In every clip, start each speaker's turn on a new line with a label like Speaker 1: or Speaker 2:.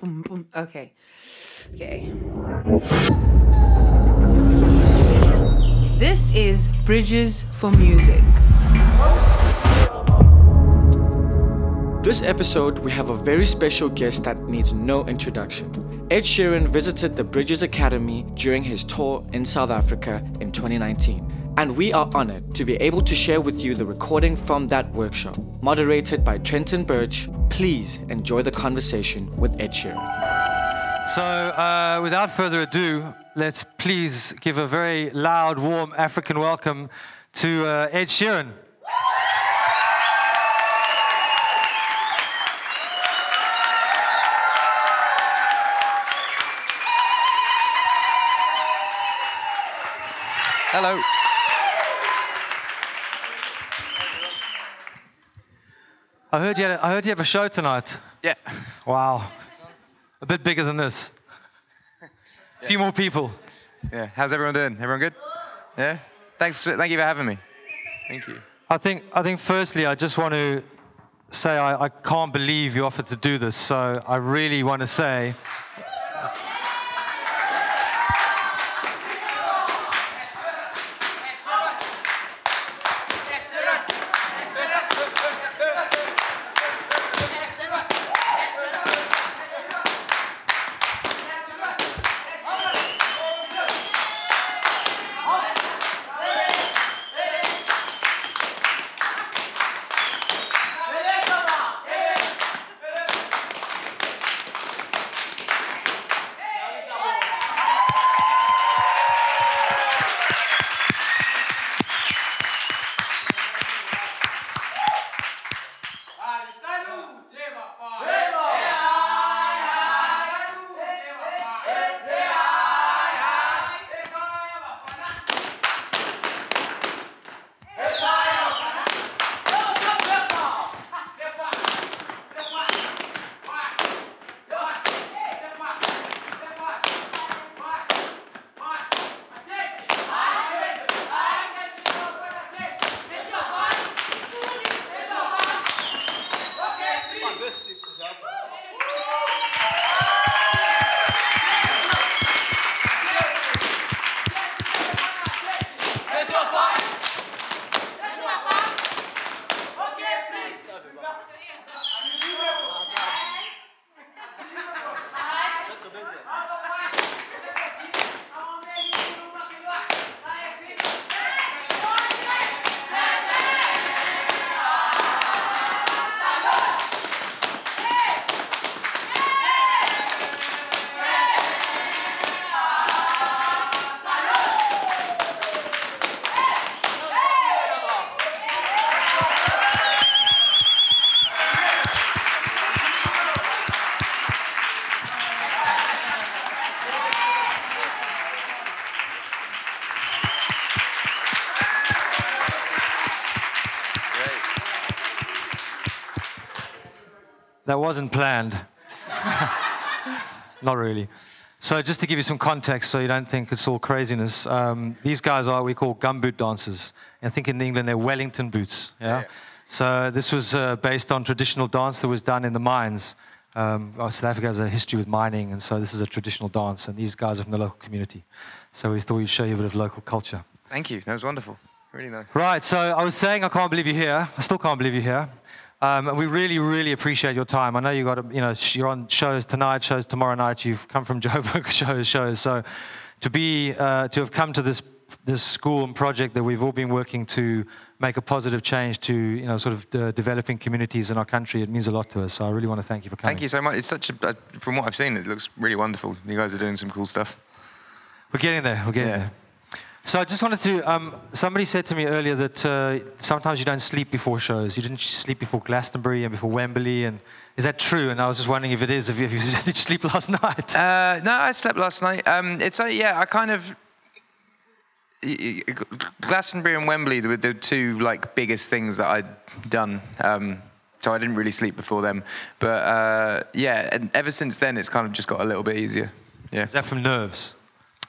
Speaker 1: boom, boom. Okay. Okay. This is Bridges for Music.
Speaker 2: This episode, we have a very special guest that needs no introduction. Ed Sheeran visited the Bridges Academy during his tour in South Africa in 2019. And we are honored to be able to share with you the recording from that workshop. Moderated by Trenton Birch, please enjoy the conversation with Ed Sheeran.
Speaker 3: So, uh, without further ado, let's please give a very loud, warm African welcome to uh, Ed Sheeran.
Speaker 4: Hello.
Speaker 3: I heard you. Had a, I heard you have a show tonight.
Speaker 4: Yeah.
Speaker 3: Wow, a bit bigger than this. A few more people.
Speaker 4: Yeah. How's everyone doing? Everyone good? Yeah. Thanks. Thank you for having me. Thank you.
Speaker 3: I think. I think. Firstly, I just want to say I, I can't believe you offered to do this. So I really want to say. That wasn't planned. Not really. So, just to give you some context, so you don't think it's all craziness, um, these guys are what we call gumboot dancers. I think in England they're Wellington boots. Yeah.
Speaker 4: Yeah.
Speaker 3: So this was uh, based on traditional dance that was done in the mines. Um, well, South Africa has a history with mining, and so this is a traditional dance. And these guys are from the local community. So we thought we'd show you a bit of local culture.
Speaker 4: Thank you. That was wonderful. Really nice.
Speaker 3: Right, so I was saying I can't believe you're here. I still can't believe you're here. Um, and we really, really appreciate your time. I know you got, you know, you're on shows tonight, shows tomorrow night. You've come from Joburg shows, shows. So to be, uh, to have come to this this school and project that we've all been working to make a positive change to, you know, sort of uh, developing communities in our country, it means a lot to us. So I really want to thank you for coming.
Speaker 4: Thank you so much. It's such a. Uh, from what I've seen, it looks really wonderful. You guys are doing some cool stuff.
Speaker 3: We're getting there. We're getting
Speaker 4: Yeah.
Speaker 3: there. So I just wanted to. Um, somebody said to me earlier that uh, sometimes you don't sleep before shows. You didn't sleep before Glastonbury and before Wembley, and is that true? And I was just wondering if it is. If you, if you did you sleep last night?
Speaker 4: Uh, no, I slept last night. Um, it's uh, yeah, I kind of. Glastonbury and Wembley were the two like biggest things that I'd done. Um, so I didn't really sleep before them. But uh, yeah, and ever since then, it's kind of just got a little bit easier. Yeah.
Speaker 3: is that from nerves,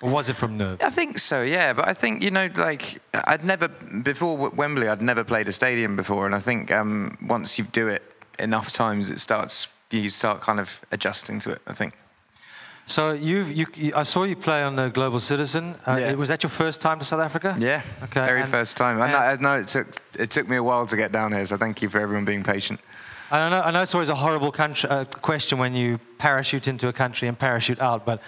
Speaker 3: or was it from nerves?
Speaker 4: I think so, yeah. But I think you know, like I'd never before Wembley, I'd never played a stadium before, and I think um, once you do it enough times, it starts you start kind of adjusting to it. I think.
Speaker 3: So you've, you, you, I saw you play on the Global Citizen. Uh,
Speaker 4: Yeah.
Speaker 3: Was that your first time to South Africa?
Speaker 4: Yeah.
Speaker 3: Okay,
Speaker 4: Very
Speaker 3: and-
Speaker 4: first time. I know, I know it took it took me a while to get down here, so thank you for everyone being patient.
Speaker 3: I know, I know it's always a horrible country, uh, question when you parachute into a country and parachute out, but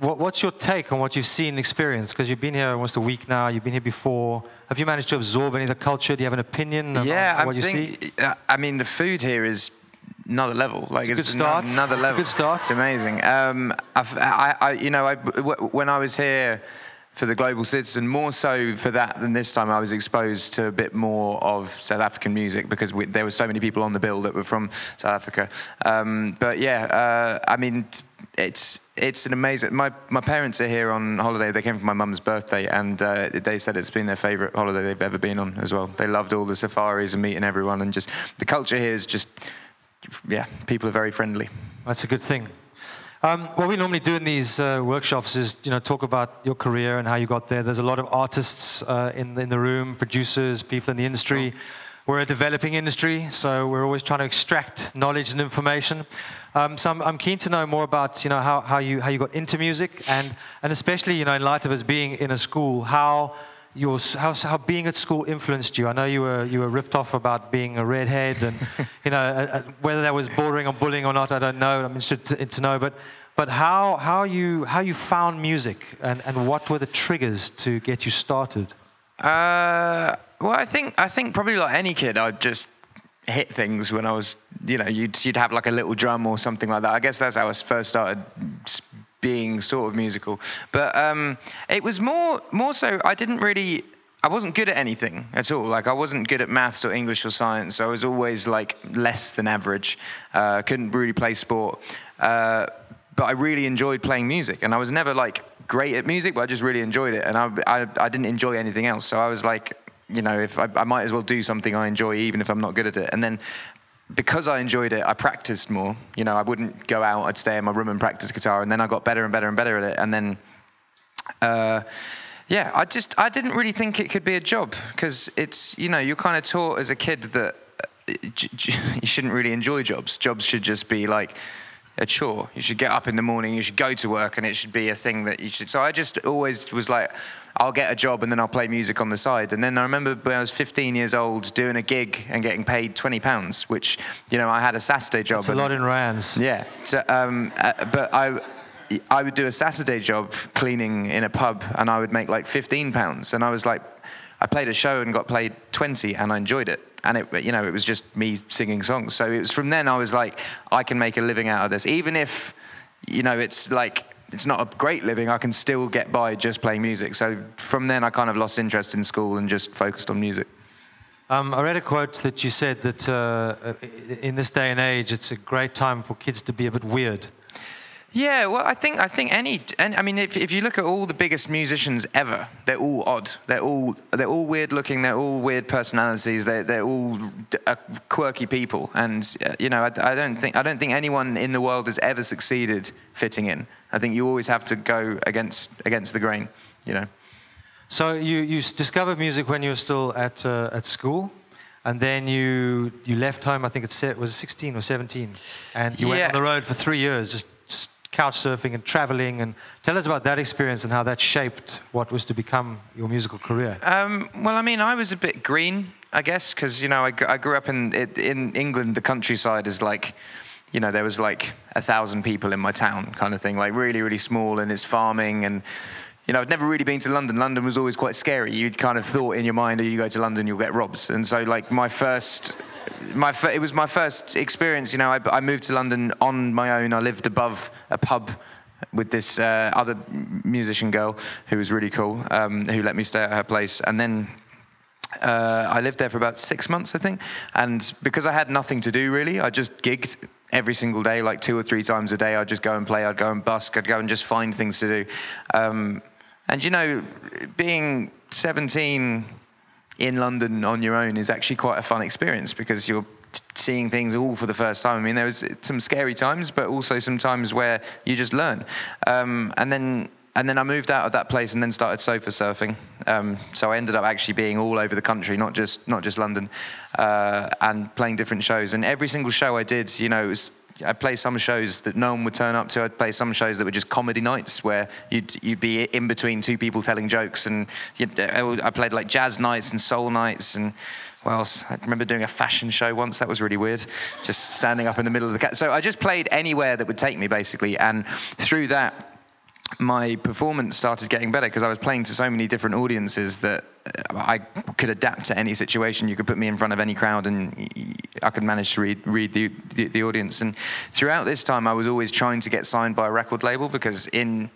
Speaker 3: what, what's your take on what you've seen and experienced? Because you've been here almost a week now, you've been here before. Have you managed to absorb any of the culture? Do you have an opinion on,
Speaker 4: yeah, I
Speaker 3: what you see?
Speaker 4: think. uh, I mean, the food here is another level. Like
Speaker 3: a good start.
Speaker 4: ano- another
Speaker 3: It's a
Speaker 4: level.
Speaker 3: good start.
Speaker 4: It's amazing. Um, I've, I, I, you know, I, w- when I was here for the Global Citizen, more so for that than this time, I was exposed to a bit more of South African music because we, there were so many people on the bill that were from South Africa. Um, but yeah, uh, I mean, t- it's it's an amazing. My my parents are here on holiday. They came for my mum's birthday, and uh, they said it's been their favourite holiday they've ever been on as well. They loved all the safaris and meeting everyone, and just the culture here is just yeah, people are very friendly.
Speaker 3: That's a good thing. Um, what we normally do in these uh, workshops is, you know, talk about your career and how you got there. There's a lot of artists uh, in, in the room, producers, people in the industry. We're a developing industry, so we're always trying to extract knowledge and information. Um, so I'm, I'm keen to know more about, you know, how, how, you, how you got into music and, and especially, you know, in light of us being in a school, how your, how, how being at school influenced you. I know you were, you were ripped off about being a redhead and, you know, uh, uh, whether that was bordering on bullying or not, I don't know. I'm interested to, to know. But, but how, how, you, how you found music and, and what were the triggers to get you started?
Speaker 4: Uh, well, I think I think probably like any kid, I'd just hit things when I was, you know, you'd you'd have like a little drum or something like that. I guess that's how I first started being sort of musical. But um, it was more more so. I didn't really. I wasn't good at anything at all. Like I wasn't good at maths or English or science. I was always like less than average. Uh, couldn't really play sport. Uh, but I really enjoyed playing music, and I was never like great at music, but I just really enjoyed it, and I I, I didn't enjoy anything else. So I was like, you know, if I, I might as well do something I enjoy, even if I'm not good at it. And then because I enjoyed it, I practiced more. You know, I wouldn't go out; I'd stay in my room and practice guitar, and then I got better and better and better at it, and then. Uh, yeah, I just I didn't really think it could be a job because it's you know you're kind of taught as a kid that uh, you shouldn't really enjoy jobs. Jobs should just be like a chore. You should get up in the morning, you should go to work, and it should be a thing that you should. So I just always was like, I'll get a job and then I'll play music on the side. And then I remember when I was 15 years old doing a gig and getting paid 20 pounds, which you know I had a Saturday job.
Speaker 3: It's a lot in rands.
Speaker 4: yeah. So, um, uh, but I, I would do a Saturday job cleaning in a pub, and I would make like 15 pounds. And I was like, I played a show and got paid 20, and I enjoyed it. And it, you know, it was just me singing songs. So it was from then I was like, I can make a living out of this, even if, you know, it's like. It's not a great living. I can still get by just playing music. So from then, I kind of lost interest in school and just focused on music.
Speaker 3: Um, I read a quote that you said that uh, in this day and age, it's a great time for kids to be a bit weird.
Speaker 4: Yeah, well, I think I think any, and I mean, if, if you look at all the biggest musicians ever, they're all odd. They're all they're all weird looking. They're all weird personalities. They're they're all uh, quirky people. And uh, you know, I, I don't think I don't think anyone in the world has ever succeeded fitting in. I think you always have to go against against the grain. You know.
Speaker 3: So you, you discovered music when you were still at, uh, at school, and then you, you left home, I think it was 16 or 17, and you went on the road for three years, just couch surfing and traveling. And tell us about that experience and how that shaped what was to become your musical career.
Speaker 4: Um, well, I mean, I was a bit green, I guess, because you know I, I grew up in in England. The countryside is like, you know, there was like a thousand people in my town, kind of thing, like really, really small, and it's farming and. You know, I'd never really been to London. London was always quite scary. You'd kind of thought in your mind, "Oh, you go to London, you'll get robbed." And so, like, my first, my it was my first experience. You know, I, I moved to London on my own. I lived above a pub with this uh, other musician girl who was really cool, um, who let me stay at her place. And then uh, I lived there for about six months, I think. And because I had nothing to do really, I just gigged every single day, like two or three times a day. I'd just go and play, I'd go and busk, I'd go and just find things to do. Um, and you know, being 17 in London on your own is actually quite a fun experience because you're t- seeing things all for the first time. I mean, there was some scary times, but also some times where you just learn. Um, and then and then I moved out of that place and then started sofa surfing. Um, so I ended up actually being all over the country, not just not just London, uh, and playing different shows. And every single show I did, you know, it was I'd play some shows that no one would turn up to. I'd play some shows that were just comedy nights where you'd you'd be in between two people telling jokes, and I played like jazz nights and soul nights and. What else? I remember doing a fashion show once. That was really weird. Just standing up in the middle of the cat. So I just played anywhere that would take me, basically. And through that, my performance started getting better because I was playing to so many different audiences that uh, I could adapt to any situation. You could put me in front of any crowd, and I could manage to read read the, the, the audience. And throughout this time, I was always trying to get signed by a record label because in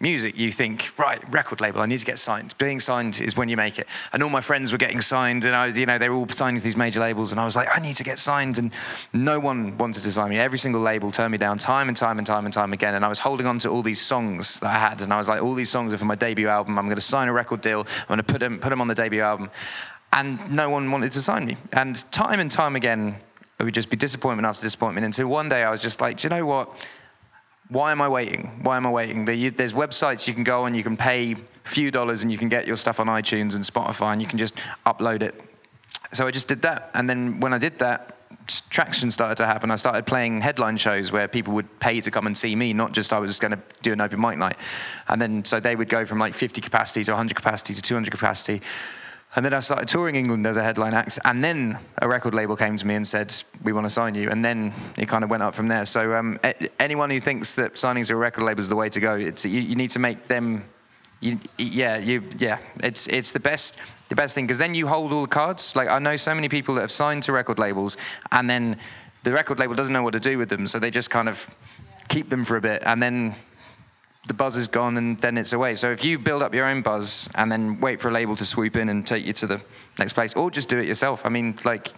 Speaker 4: music, you think, right, record label, I need to get signed. Being signed is when you make it. And all my friends were getting signed, and I, you know, they were all signing to these major labels, and I was like, I need to get signed, and no one wanted to sign me. Every single label turned me down time and time and time and time again, and I was holding on to all these songs that I had, and I was like, all these songs are for my debut album. I'm going to sign a record deal. I'm going to put them, put them on the debut album, and no one wanted to sign me. And time and time again, it would just be disappointment after disappointment until one day I was just like, do you know what? Why am I waiting? Why am I waiting? There's websites you can go and you can pay a few dollars and you can get your stuff on iTunes and Spotify and you can just upload it. So I just did that. And then when I did that, traction started to happen. I started playing headline shows where people would pay to come and see me, not just I was just going to do an open mic night. And then so they would go from like 50 capacity to 100 capacity to 200 capacity. And then I started touring England as a headline act. And then a record label came to me and said, We want to sign you. And then it kind of went up from there. So um, anyone who thinks that signing to a record label is the way to go, it's, you, you need to make them. You, yeah, you, yeah, it's it's the best the best thing because then you hold all the cards. Like I know so many people that have signed to record labels, and then the record label doesn't know what to do with them, so they just kind of keep them for a bit, and then the buzz is gone and then it's away. So if you build up your own buzz and then wait for a label to swoop in and take you to the next place, or just do it yourself. I mean, like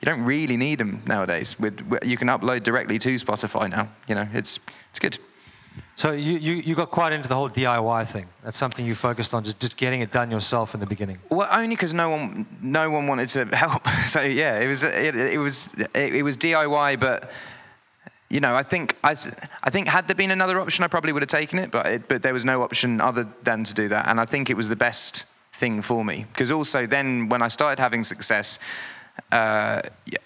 Speaker 4: you don't really need them nowadays. With you can upload directly to Spotify now. You know, it's it's good.
Speaker 3: So you, you, you got quite into the whole DIY thing. That's something you focused on, just, just getting it done yourself in the beginning.
Speaker 4: Well, only because no one no one wanted to help. So yeah, it was it, it was it, it was DIY, but you know, I think I, I think had there been another option, I probably would have taken it, but it, but there was no option other than to do that, and I think it was the best thing for me because also then when I started having success, uh,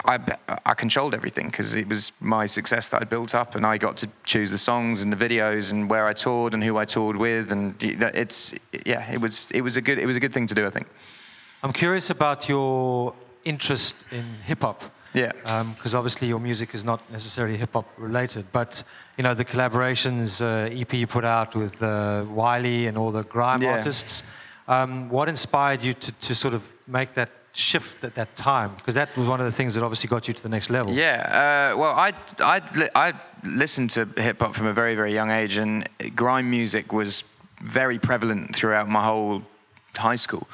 Speaker 4: I, I controlled everything because it was my success that I built up, and I got to choose the songs and the videos and where I toured and who I toured with, and it's yeah, it was it was a good it was a good thing to do, I think.
Speaker 3: I'm curious about your interest in hip hop.
Speaker 4: Yeah.
Speaker 3: Because um, obviously your music is not necessarily hip hop related, but you know the collaborations uh, EP you put out with uh, Wiley and all the grime yeah. artists. Um, what inspired you to, to sort of make that shift at that time? Because that was one of the things that obviously got you to the next level.
Speaker 4: Yeah. Uh, well, I I I listened to hip hop from a very very young age, and grime music was very prevalent throughout my whole high school.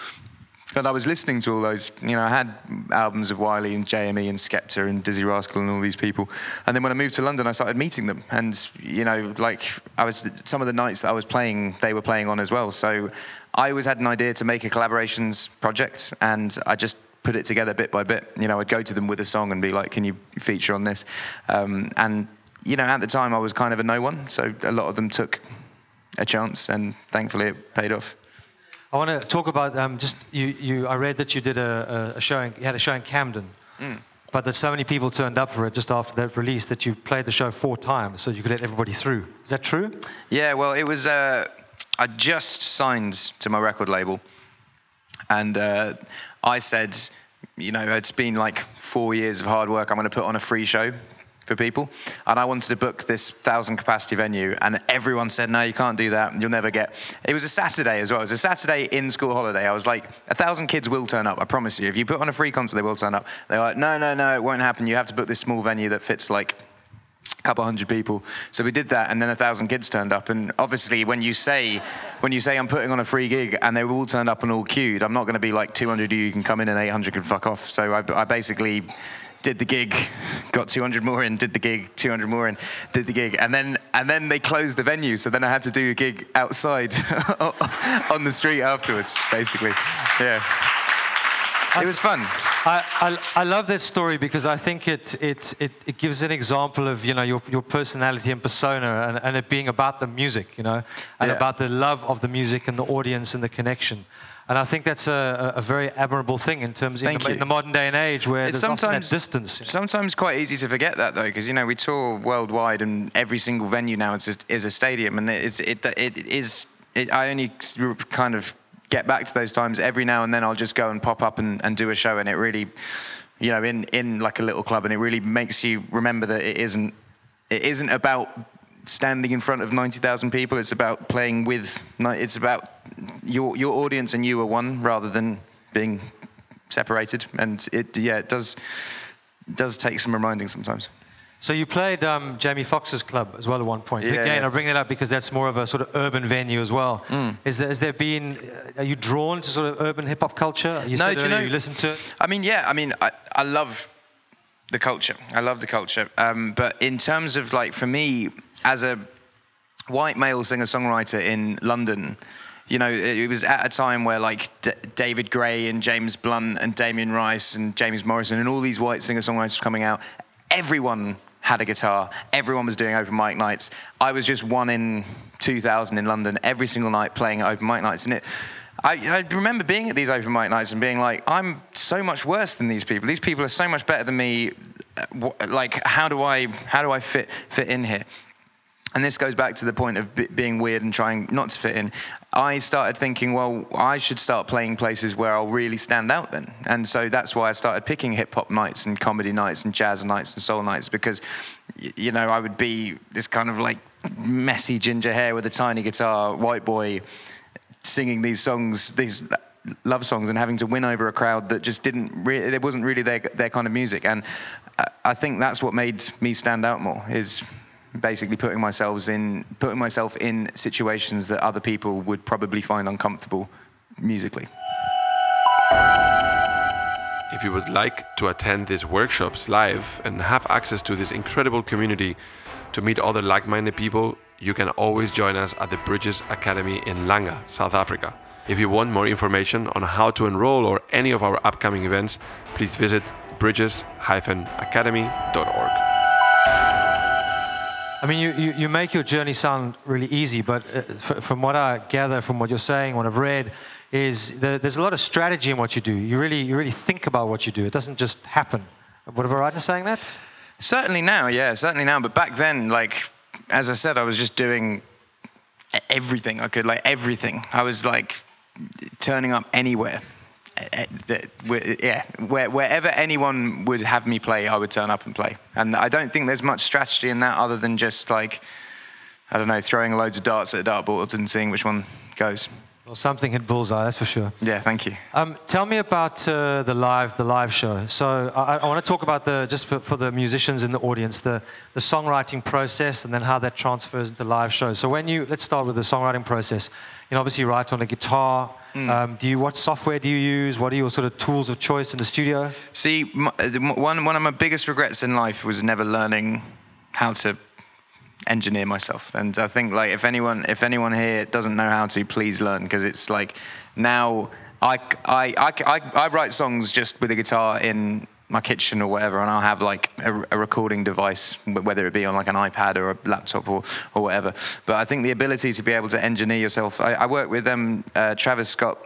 Speaker 4: But I was listening to all those, you know, I had albums of Wiley and JME and Skepta and Dizzee Rascal and all these people. And then when I moved to London, I started meeting them. And, you know, like I was, some of the nights that I was playing, they were playing on as well. So I always had an idea to make a collaborations project and I just put it together bit by bit. You know, I'd go to them with a song and be like, can you feature on this? Um, and, you know, at the time I was kind of a no one. So a lot of them took a chance and thankfully it paid off.
Speaker 3: I want to talk about um, just you, you. I read that you did a, a show. In, you had a show in Camden, mm. but that so many people turned up for it just after that release that you played the show four times so you could let everybody through. Is that true?
Speaker 4: Yeah. Well, it was. Uh, I just signed to my record label, and uh, I said, you know, it's been like four years of hard work. I'm going to put on a free show for people. And I wanted to book this thousand capacity venue, and everyone said, no, you can't do that. You'll never get. It was a Saturday as well. It was a Saturday in school holiday. I was like, a thousand kids will turn up. I promise you. If you put on a free concert, they will turn up. They're like, no, no, no, it won't happen. You have to book this small venue that fits like a couple hundred people. So we did that, and then a thousand kids turned up. And obviously, when you say when you say I'm putting on a free gig and they were all turned up and all queued, I'm not going to be like 200 of you can come in and 800 can fuck off. So I, I basically did the gig, got 200 more in, did the gig, 200 more in, did the gig, and then and then they closed the venue. So then I had to do a gig outside on the street afterwards, basically. Yeah. It was fun.
Speaker 3: I, I, I, love that story because I think it, it, it, it, gives an example of you know your, your personality and persona and, and it being about the music, you know, and yeah. about the love of the music and the audience and the connection. And I think that's a, a very admirable thing in terms in the, in the modern day and age where
Speaker 4: It's
Speaker 3: there's
Speaker 4: sometimes
Speaker 3: distance.
Speaker 4: Sometimes quite easy to forget that though, because you know we tour worldwide, and every single venue now is a, is a stadium, and it's it it is. It, I only kind of get back to those times every now and then. I'll just go and pop up and, and do a show, and it really, you know, in in like a little club, and it really makes you remember that it isn't it isn't about standing in front of ninety thousand people. It's about playing with. It's about your your audience and you are one, rather than being separated. And it yeah, it does does take some reminding sometimes.
Speaker 3: So you played um, Jamie Foxx's club as well at one point.
Speaker 4: Yeah,
Speaker 3: Again,
Speaker 4: yeah.
Speaker 3: I bring that up because that's more of a sort of urban venue as well.
Speaker 4: Mm.
Speaker 3: Is there, has there been? uh, Are you drawn to sort of urban hip hop culture? You
Speaker 4: No, do you know-
Speaker 3: you listen to it.
Speaker 4: I mean, yeah, I mean, I, I love the culture. I love the culture. Um, but in terms of like, for me, as a white male singer songwriter in London, you know, it, it was at a time where like D- David Gray and James Blunt and Damien Rice and James Morrison and all these white singer songwriters coming out, everyone had a guitar. Everyone was doing open mic nights. I was just one in 2000 in London every single night playing open mic nights. And it, I, I remember being at these open mic nights and being like, I'm so much worse than these people. These people are so much better than me. Uh, Like, how do I, how do I fit, fit in here? and this goes back to the point of b- being weird and trying not to fit in. I started thinking, well, I should start playing places where I'll really stand out then. And so that's why I started picking hip hop nights and comedy nights and jazz nights and soul nights because, you know, I would be this kind of like messy ginger hair with a tiny guitar, white boy, singing these songs, these love songs, and having to win over a crowd that just didn't really, it wasn't really their, their kind of music. And I- I think that's what made me stand out more is basically putting myself in putting myself in situations that other people would probably find uncomfortable musically.
Speaker 5: If you would like to attend these workshops live and have access to this incredible community to meet other like minded people, you can always join us at the Bridges Academy in Langa, South Africa. If you want more information on how to enroll or any of our upcoming events, please visit bridges academy.org.
Speaker 3: I mean, you, you, you make your journey sound really easy, but uh, from what I gather from what you're saying, what I've read, is the, there's a lot of strategy in what you do. You really, you really think about what you do. It doesn't just happen. Would I be right in saying that?
Speaker 4: Certainly now, yeah, certainly now. But back then, like as I said, I was just doing everything I could, like everything. I was like turning up anywhere. Yeah, where, wherever anyone would have me play, I would turn up and play. And I don't think there's much strategy in that other than just like, I don't know, throwing loads of darts at a dartboard and seeing which one goes.
Speaker 3: Well, something hit bullseye, that's for sure.
Speaker 4: Yeah, thank you.
Speaker 3: Um, tell me about uh, the live the live show. So I, I want to talk about the just for, for the musicians in the audience the the songwriting process and then how that transfers into the live shows. So when you let's start with the songwriting process. You know, obviously you write on a guitar. Um, do you what software do you use? What are your sort of tools of choice in the studio?
Speaker 4: See, m- uh, one one of my biggest regrets in life was never learning how to engineer myself. And I think like if anyone if anyone here doesn't know how to, please learn because it's like now I, I, I, I, I write songs just with a guitar in my kitchen or whatever, and I'll have like a, a recording device, whether it be on like an iPad or a laptop or, or whatever. But I think the ability to be able to engineer yourself. I, I worked with um, uh, Travis Scott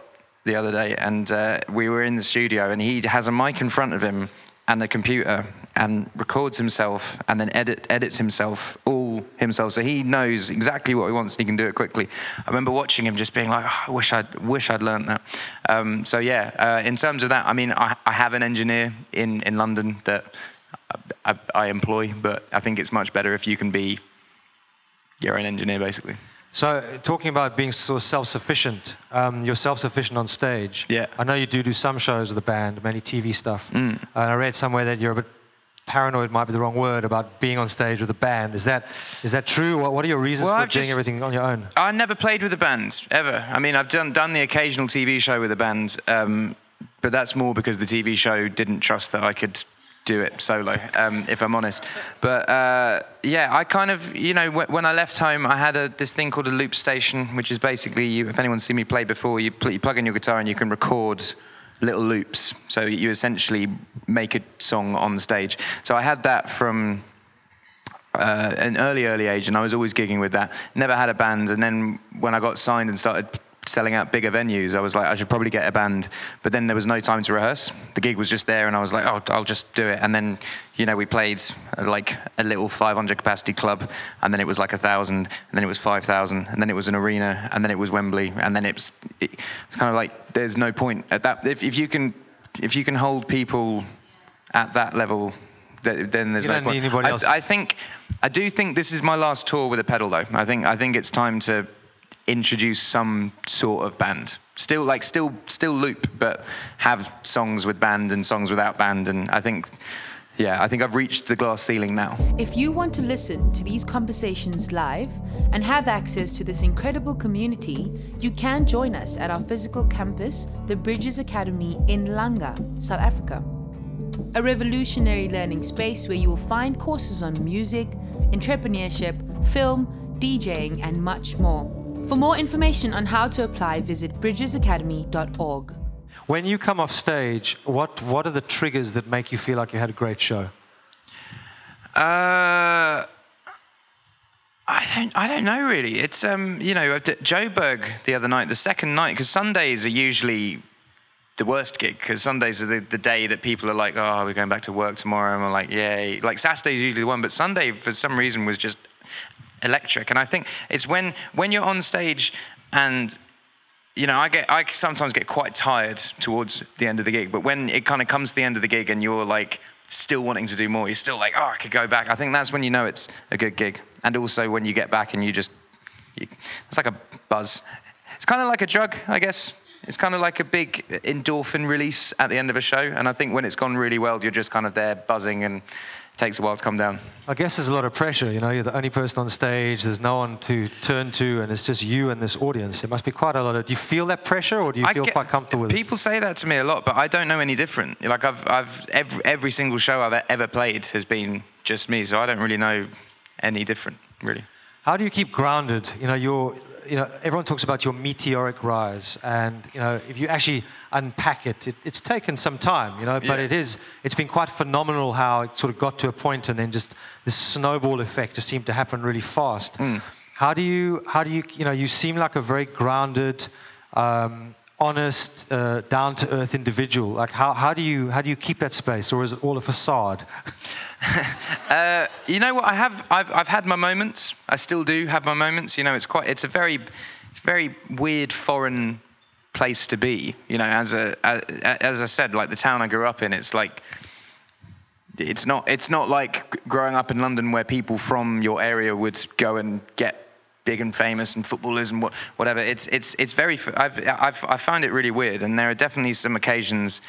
Speaker 4: the other day, and uh, we were in the studio, and he has a mic in front of him and a computer, and records himself, and then edit, edits himself all himself. So he knows exactly what he wants, and he can do it quickly. I remember watching him just being like, "Oh, I wish I'd wish I'd learned that. Um, so yeah, uh, in terms of that, I mean, I, I have an engineer in in London that I, I employ, but I think it's much better if you can be your own engineer, basically.
Speaker 3: So, talking about being sort of self-sufficient, um, you're self-sufficient on stage.
Speaker 4: Yeah.
Speaker 3: I know you do do some shows with the band, many TV stuff.
Speaker 4: Mm.
Speaker 3: And I read somewhere that you're a bit paranoid, might be the wrong word, about being on stage with a band. Is that is that true? What, what are your reasons
Speaker 4: Well,
Speaker 3: for
Speaker 4: I've
Speaker 3: doing
Speaker 4: just-
Speaker 3: everything on your own?
Speaker 4: I never played with a band ever. I mean, I've done done the occasional TV show with a band, um, but that's more because the TV show didn't trust that I could do it solo. Um, if I'm honest, but uh, yeah, I kind of you know wh- when I left home, I had a, this thing called a loop station, which is basically you, if anyone's seen me play before, you, pl- you plug in your guitar and you can record little loops. So you essentially make a song on stage. So I had that from uh, an early, early age, and I was always gigging with that. Never had a band, and then when I got signed and started selling out bigger venues. I was like, I should probably get a band, but then there was no time to rehearse. The gig was just there, and I was like, oh, I'll just do it. And then, you know, we played uh, like a little 500 capacity club, and then it was like a thousand, and then it was 5,000, and then it was an arena, and then it was Wembley, and then it's it's kind of like there's no point at that. If, if you can if you can hold people at that level, th- then there's
Speaker 3: You
Speaker 4: no point. I. I think I do think this is my last tour with a pedal though. I think I think it's time to introduce some sort of band. Still like still still loop, but have songs with band and songs without band. And I think yeah, I think I've reached the glass ceiling now.
Speaker 1: If you want to listen to these conversations live and have access to this incredible community, you can join us at our physical campus, the Bridges Academy in Langa, South Africa. A revolutionary learning space where you will find courses on music, entrepreneurship, film, DJing, and much more. For more information on how to apply, visit bridgesacademy.org.
Speaker 3: When you come off stage, what, what are the triggers that make you feel like you had a great show?
Speaker 4: Uh, I don't. I don't know really. It's um. You know, Joburg the other night, the second night, because Sundays are usually the worst gig because Sundays are the, the day that people are like, oh, we're going back to work tomorrow, and we're like, yay. Like Saturday's usually the one, but Sunday for some reason was just electric. And I think it's when when you're on stage and you know, I get I sometimes get quite tired towards the end of the gig, but when it kind of comes to the end of the gig and you're like still wanting to do more, you're still like, oh, I could go back. I think that's when you know it's a good gig. And also when you get back and you just, you, it's like a buzz. It's kind of like a drug, I guess. It's kind of like a big endorphin release at the end of a show. And I think when it's gone really well, you're just kind of there buzzing and takes a while to come down.
Speaker 3: I guess there's a lot of pressure. You know, you're the only person on stage. There's no one to turn to, and it's just you and this audience. It must be quite a lot of. Do you feel that pressure, or do you
Speaker 4: I
Speaker 3: feel
Speaker 4: get-
Speaker 3: quite comfortable with it?
Speaker 4: People say that to me a lot, but I don't know any different. Like I've, I've every, every single show I've ever played has been just me, so I don't really know any different, really.
Speaker 3: How do you keep grounded? You know, your, you know, everyone talks about your meteoric rise, and you know, if you actually unpack it, it it's taken some time, you know, but
Speaker 4: Yeah.
Speaker 3: it is, it's been quite phenomenal how it sort of got to a point, and then just this snowball effect just seemed to happen really fast. How do you, how do you, you know, you seem like a very grounded, um, honest, uh, down to earth individual. Like, how, how do you, how do you keep that space, or is it all a facade?
Speaker 4: Uh, you know what? I have. I've, I've had my moments. I still do have my moments. You know, it's quite. It's a very, it's very weird foreign place to be. You know, as a as, I said, like the town I grew up in, it's like. It's not. It's not like growing up in London where people from your area would go and get big and famous and footballers and what, whatever. It's it's it's very. I've I've I found it really weird, and there are definitely some occasions,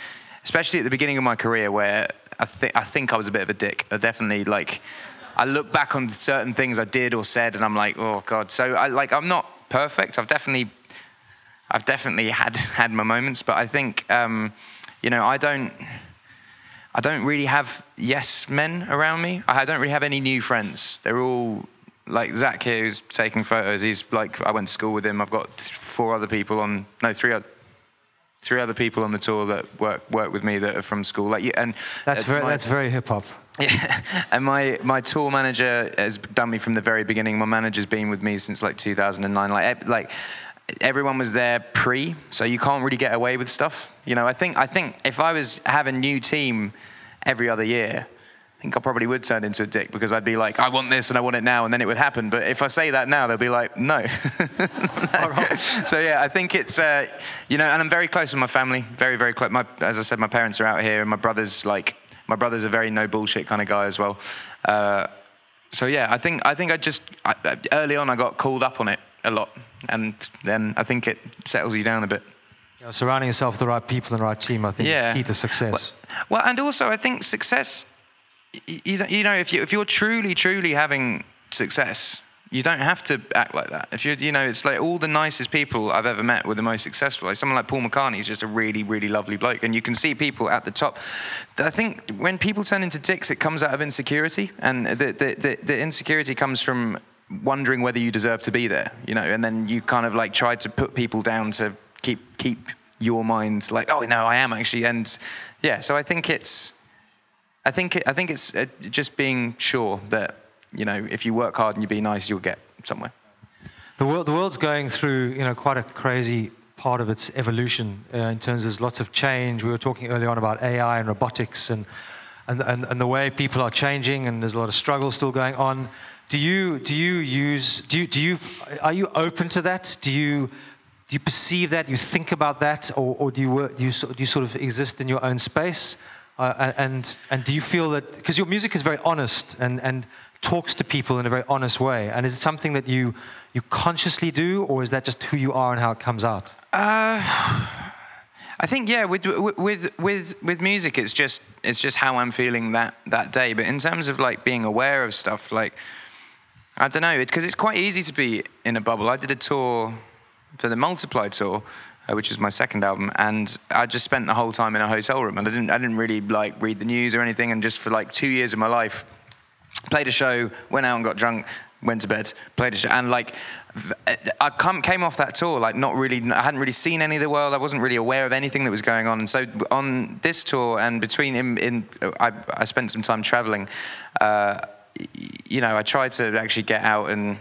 Speaker 4: especially at the beginning of my career, where I think I think I was a bit of a dick. I definitely like. I look back on certain things I did or said, and I'm like, oh god. So I like I'm not perfect. I've definitely I've definitely had had my moments, but I think um, you know I don't I don't really have yes men around me. I don't really have any new friends. They're all like Zach here, who's taking photos. He's like I went to school with him. I've got four other people on no three. Three other people on the tour that work work with me that are from school, like you, and
Speaker 3: That's
Speaker 4: uh,
Speaker 3: very,
Speaker 4: my-
Speaker 3: that's very hip hop.
Speaker 4: yeah, and my my tour manager has done me from the very beginning. My manager's been with me since like 2009. Like like everyone was there pre, so you can't really get away with stuff. You know, I think I think if I was having a new team every other year. I think I probably would turn into a dick because I'd be like, I want this and I want it now, and then it would happen. But if I say that now, they'll be like, no. so yeah, I think it's uh, you know, and I'm very close with my family, very very close. My, as I said, my parents are out here, and my brother's like, my brother's a very no bullshit kind of guy as well. Uh, so yeah, I think I think I just I, early on I got called up on it a lot, and then I think it settles you down a bit.
Speaker 3: You know, surrounding yourself with the right people and the right team, I think,
Speaker 4: Yeah.
Speaker 3: is key to success.
Speaker 4: Well, and also I think success, you, know- you know, if you if you're truly truly having success, you don't have to act like that. If you you know, it's like all the nicest people I've ever met were the most successful. Like someone like Paul McCartney is just a really really lovely bloke, and you can see people at the top. I think when people turn into dicks, it comes out of insecurity, and the the, the, the insecurity comes from wondering whether you deserve to be there, you know, and then you kind of like try to put people down to keep keep your mind like, oh no, I am actually, and yeah. So I think it's, I think it, I think it's uh, just being sure that you know if you work hard and you be nice, you'll get somewhere.
Speaker 3: the world, the world's going through, you know, quite a crazy part of its evolution uh, in terms of there's lots of change. We were talking earlier on about AI and robotics and, and, and, and the way people are changing, and there's a lot of struggle still going on. Do you, do you use, do you, do you, are you open to that? Do you, do you perceive that? Do you think about that? Or, or do, you, work, do, you, do you sort of exist in your own space? Uh, and, and do you feel that, because your music is very honest and, and talks to people in a very honest way, and is it something that you, you consciously do, or is that just who you are and how it comes out?
Speaker 4: Uh, I think yeah, with with with with music, it's just it's just how I'm feeling that that day. But in terms of like being aware of stuff, like I don't know, because it's quite easy to be in a bubble. I did a tour for the Multiply tour, which was my second album, and I just spent the whole time in a hotel room, and I didn't I didn't really like read the news or anything, and just for like two years of my life, played a show, went out and got drunk, went to bed, played a show, and like I come, came off that tour like not really, I hadn't really seen any of the world. I wasn't really aware of anything that was going on. And so on this tour and between him, in I, I spent some time traveling. Uh, you know, I tried to actually get out and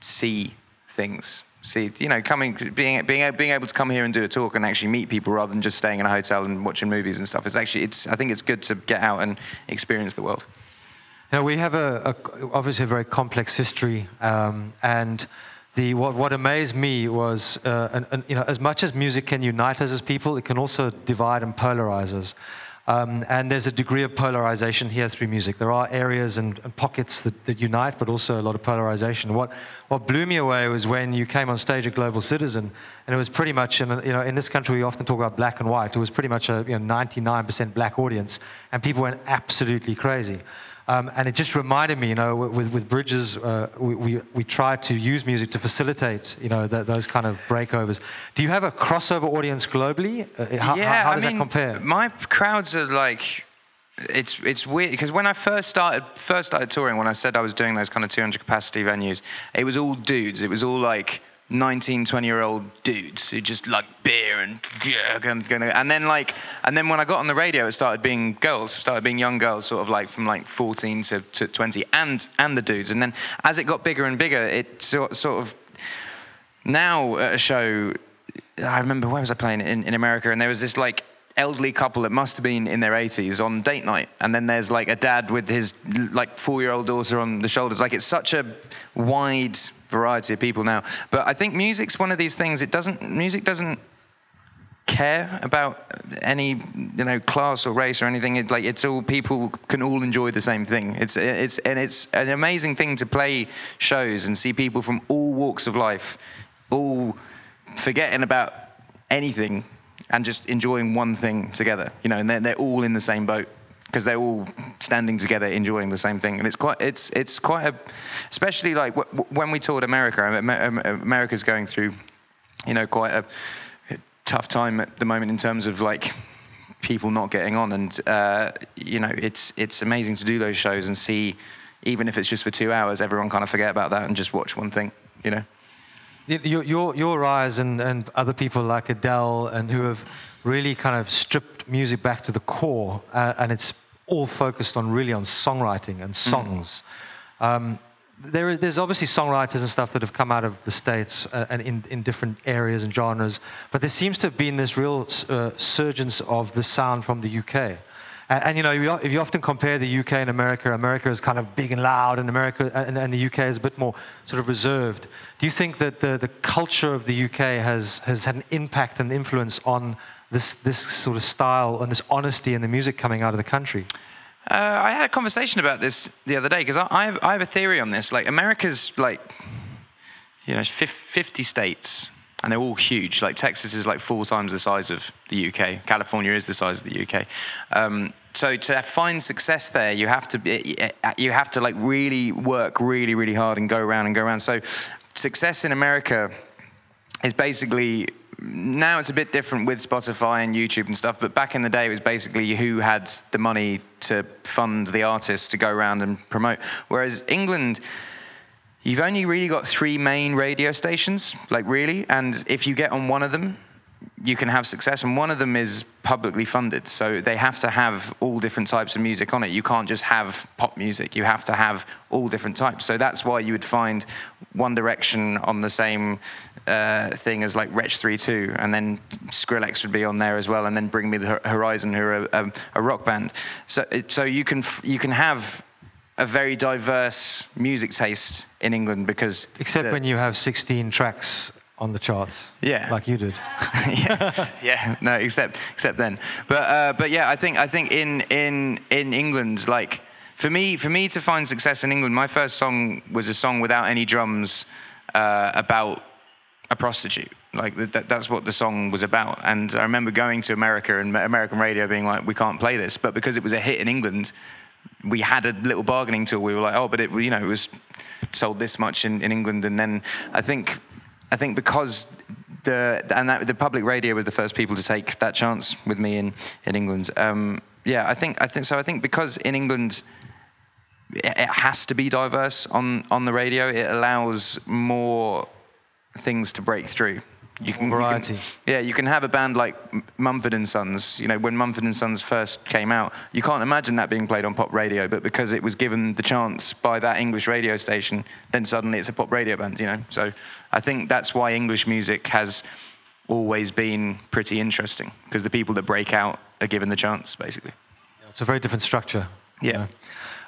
Speaker 4: see things. See, you know, coming, being, being, being able to come here and do a talk and actually meet people rather than just staying in a hotel and watching movies and stuff. It's actually, it's, I think it's good to get out and experience the world.
Speaker 3: Know, we have a, a obviously a very complex history, um, and the, what, what amazed me was, uh, an, an, you know, as much as music can unite us as people, it can also divide and polarize us. Um, and there's a degree of polarization here through music. There are areas and, and pockets that, that, unite, but also a lot of polarization. What, what blew me away was when you came on stage at Global Citizen, and it was pretty much, in, you know, in this country we often talk about black and white. It was pretty much a you know, 99% black audience, and people went absolutely crazy. Um, and it just reminded me, you know, with, with Bridges, uh, we, we, we try to use music to facilitate, you know, the, those kind of breakovers. Do you have a crossover audience globally? Uh, how,
Speaker 4: yeah,
Speaker 3: how, how does
Speaker 4: I mean,
Speaker 3: that compare?
Speaker 4: My crowds are like, it's it's weird because when I first started first started touring, when I said I was doing those kind of 200 capacity venues, it was all dudes. It was all like 19 20 year old dudes who just like beer and and then like and then when i got on the radio it started being girls started being young girls sort of like from like 14 to, to 20 and and the dudes. And then as it got bigger and bigger it sort, sort of now at a show i remember where was i playing? In, in america and there was this like elderly couple that must have been in their 80s on date night. And then there's like a dad with his like four year old daughter on the shoulders. Like it's such a wide variety of people now. But I think music's one of these things. It doesn't. Music doesn't care about any you know class or race or anything. It, like it's all people can all enjoy the same thing. It's it's and it's an amazing thing to play shows and see people from all walks of life, all forgetting about anything and just enjoying one thing together. You know, and they're, they're all in the same boat because they're all standing together enjoying the same thing. And it's quite it's it's quite a especially like w- when we toured america america's going through you know quite a tough time at the moment in terms of like people not getting on. And uh, you know it's it's amazing to do those shows and see even if it's just for two hours everyone kind of forget about that and just watch one thing you know?
Speaker 3: Your, your, your rise and, and other people like Adele and who have really kind of stripped music back to the core, uh, and it's all focused on really on songwriting and mm. songs. Mm. Um, there is, there's obviously songwriters and stuff that have come out of the States uh, and in, in different areas and genres, but there seems to have been this real uh, surgence of the sound from the UK. And, and, you know, if you often compare the UK and America, America is kind of big and loud, and America and, and, the UK is a bit more sort of reserved. Do you think that the, the culture of the UK has, has had an impact and influence on this, this sort of style and this honesty in the music coming out of the country?
Speaker 4: Uh, I had a conversation about this the other day because I, I, have, I have a theory on this. Like America's like, you know, 50 states, and they're all huge. Like Texas is like four times the size of the UK. California is the size of the UK. Um, so to find success there, you have to be, you have to like really work really really hard and go around and go around. So success in America is basically now it's a bit different with Spotify and YouTube and stuff, but back in the day it was basically who had the money to fund the artists to go around and promote. Whereas England, you've only really got three main radio stations, like really, and if you get on one of them, you can have success, and one of them is publicly funded. So they have to have all different types of music on it. You can't just have pop music. You have to have all different types. So that's why you would find One Direction on the same uh, thing as like Wretch 32, and then Skrillex would be on there as well, and then Bring Me the Horizon, who are a, a rock band. So, so you can you can have a very diverse music taste in England because
Speaker 3: except the, when you have 16 tracks on the charts.
Speaker 4: Yeah,
Speaker 3: like you did.
Speaker 4: yeah, yeah, no, except except then. But uh, but yeah, I think I think in in in England, like for me for me to find success in England, my first song was a song without any drums uh, about a prostitute. Like that, that's what the song was about. And I remember going to America and American radio being like, "We can't play this," but because it was a hit in England, we had a little bargaining tool. We were like, "Oh, but it, you know, it was sold this much in, in England." And then I think I think because the and that, the public radio was the first people to take that chance with me in in England. Um, yeah, I think I think so. I think because in England it has to be diverse on on the radio. It allows more things to break through.
Speaker 3: You can, variety.
Speaker 4: You can, yeah, you can have a band like Mumford and Sons. You know, when Mumford and Sons first came out, you can't imagine that being played on pop radio. But because it was given the chance by that English radio station, then suddenly it's a pop radio band. You know, so I think that's why English music has always been pretty interesting because the people that break out are given the chance, basically.
Speaker 3: Yeah, it's a very different structure.
Speaker 4: Yeah. You know.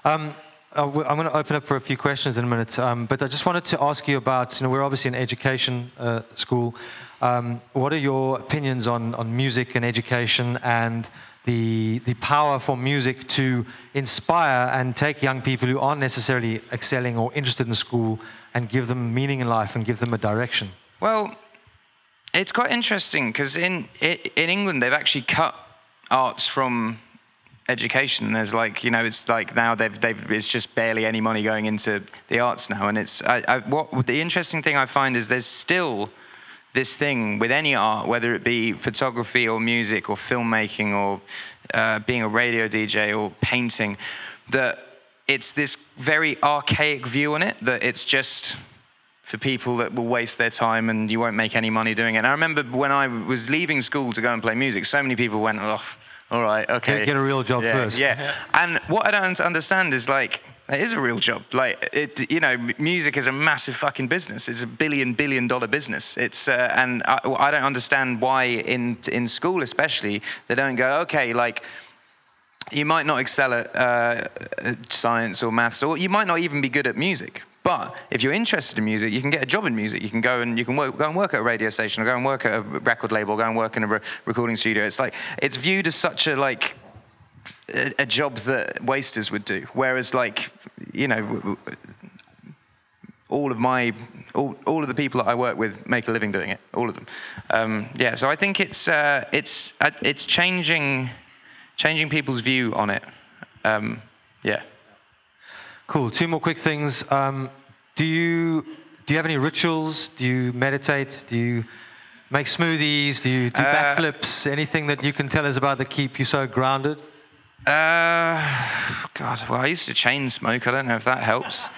Speaker 3: um, I'm going to open up for a few questions in a minute, um, but I just wanted to ask you about, you know, we're obviously an education uh, school. Um, what are your opinions on, on music and education and the, the power for music to inspire and take young people who aren't necessarily excelling or interested in school and give them meaning in life and give them a direction?
Speaker 4: Well, it's quite interesting because in, in England, they've actually cut arts from education. There's like you know, it's like now they've they've it's just barely any money going into the arts now, and it's I, I, what the interesting thing I find is there's still this thing with any art, whether it be photography or music or filmmaking or uh, being a radio DJ or painting, that it's this very archaic view on it that it's just for people that will waste their time and you won't make any money doing it. And I remember when I was leaving school to go and play music, so many people went, oh, all right, okay.
Speaker 3: Get, get a real job
Speaker 4: yeah,
Speaker 3: first.
Speaker 4: Yeah. And what I don't understand is like, it is a real job. Like, it, you know, music is a massive fucking business. It's a billion, billion dollar business. It's, uh, and I, I, don't understand why in in school, especially, they don't go, okay, like, you might not excel at uh, science or maths, or you might not even be good at music. But if you're interested in music, you can get a job in music. You can go and you can work, go and work at a radio station, or go and work at a record label, or go and work in a re- recording studio. It's like it's viewed as such a like a, a job that wasters would do. Whereas like you know all of my all, all of the people that I work with make a living doing it. All of them. Um, yeah. So I think it's uh, it's uh, it's changing changing people's view on it. Um.
Speaker 3: Cool. Two more quick things. Um, do you do you have any rituals? Do you meditate? Do you make smoothies? Do you do uh, backflips? Anything that you can tell us about that keep you so grounded?
Speaker 4: Uh, God, well, I used to chain smoke. I don't know if that helps.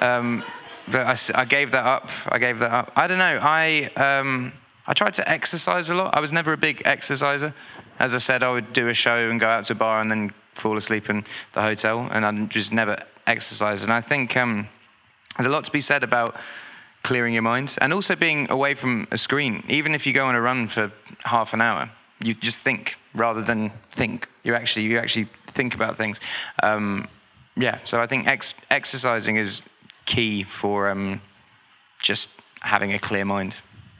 Speaker 4: Um, but I, I, gave that up. I gave that up. I don't know. I um, I tried to exercise a lot. I was never a big exerciser. As I said, I would do a show and go out to a bar and then fall asleep in the hotel, and I just never exercise. And I think um, there's a lot to be said about clearing your mind and also being away from a screen. Even if you go on a run for half an hour, you just think rather than think. You actually you actually think about things. Um, yeah, so I think ex- exercising is key for um, just having a clear mind.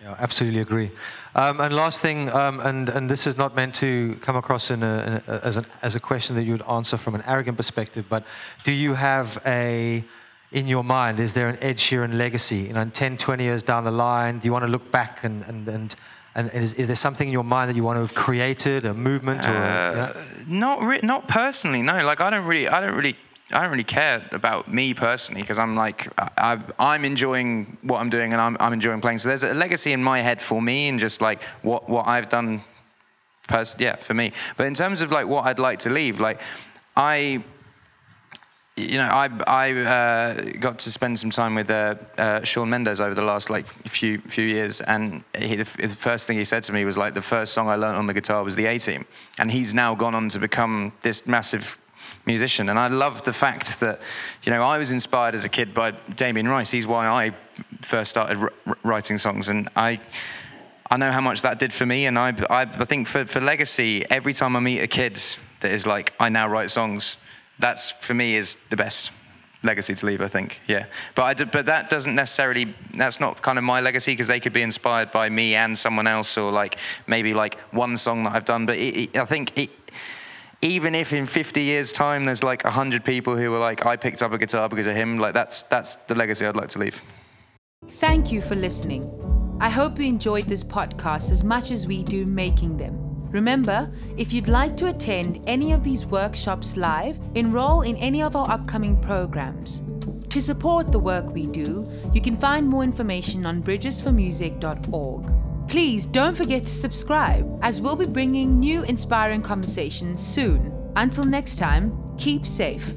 Speaker 3: Yeah, absolutely agree. Um, and last thing, um, and, and this is not meant to come across in a, in a, as, an, as a question that you would answer from an arrogant perspective, but do you have a, in your mind, is there an Ed Sheeran legacy? You know, in 10, 20 years down the line, do you want to look back and, and, and, and is, is there something in your mind that you want to have created, a movement? Or, uh,
Speaker 4: yeah? Not, re- not personally, no. Like, I don't really, I don't really I don't really care about me personally because I'm like I, am enjoying what I'm doing and I'm, I'm enjoying playing. So there's a legacy in my head for me and just like what what I've done. Pers- yeah, for me. But in terms of like what I'd like to leave, like I you know, I I uh, got to spend some time with uh, uh, Shawn Mendes over the last like few few years, and he, the, the first thing he said to me was like the first song I learned on the guitar was the A Team, and he's now gone on to become this massive musician. And I love the fact that, you know, I was inspired as a kid by Damien Rice. He's why I first started r- writing songs, and I. I know how much that did for me, and I, I, I think for, for legacy, every time I meet a kid that is like, I now write songs, that's for me is the best legacy to leave. I think, yeah. But I but that doesn't necessarily. That's not kind of my legacy because they could be inspired by me and someone else, or like maybe like one song that I've done. But it, it, I think it, even if in 50 years' time there's like 100 people who were like, I picked up a guitar because of him, like that's, that's the legacy I'd like to leave.
Speaker 1: Thank you for listening. I hope you enjoyed this podcast as much as we do making them. Remember, if you'd like to attend any of these workshops live, enroll in any of our upcoming programs. To support the work we do, you can find more information on bridgesformusic.org. Please don't forget to subscribe, as we'll be bringing new inspiring conversations soon. Until next time, keep safe.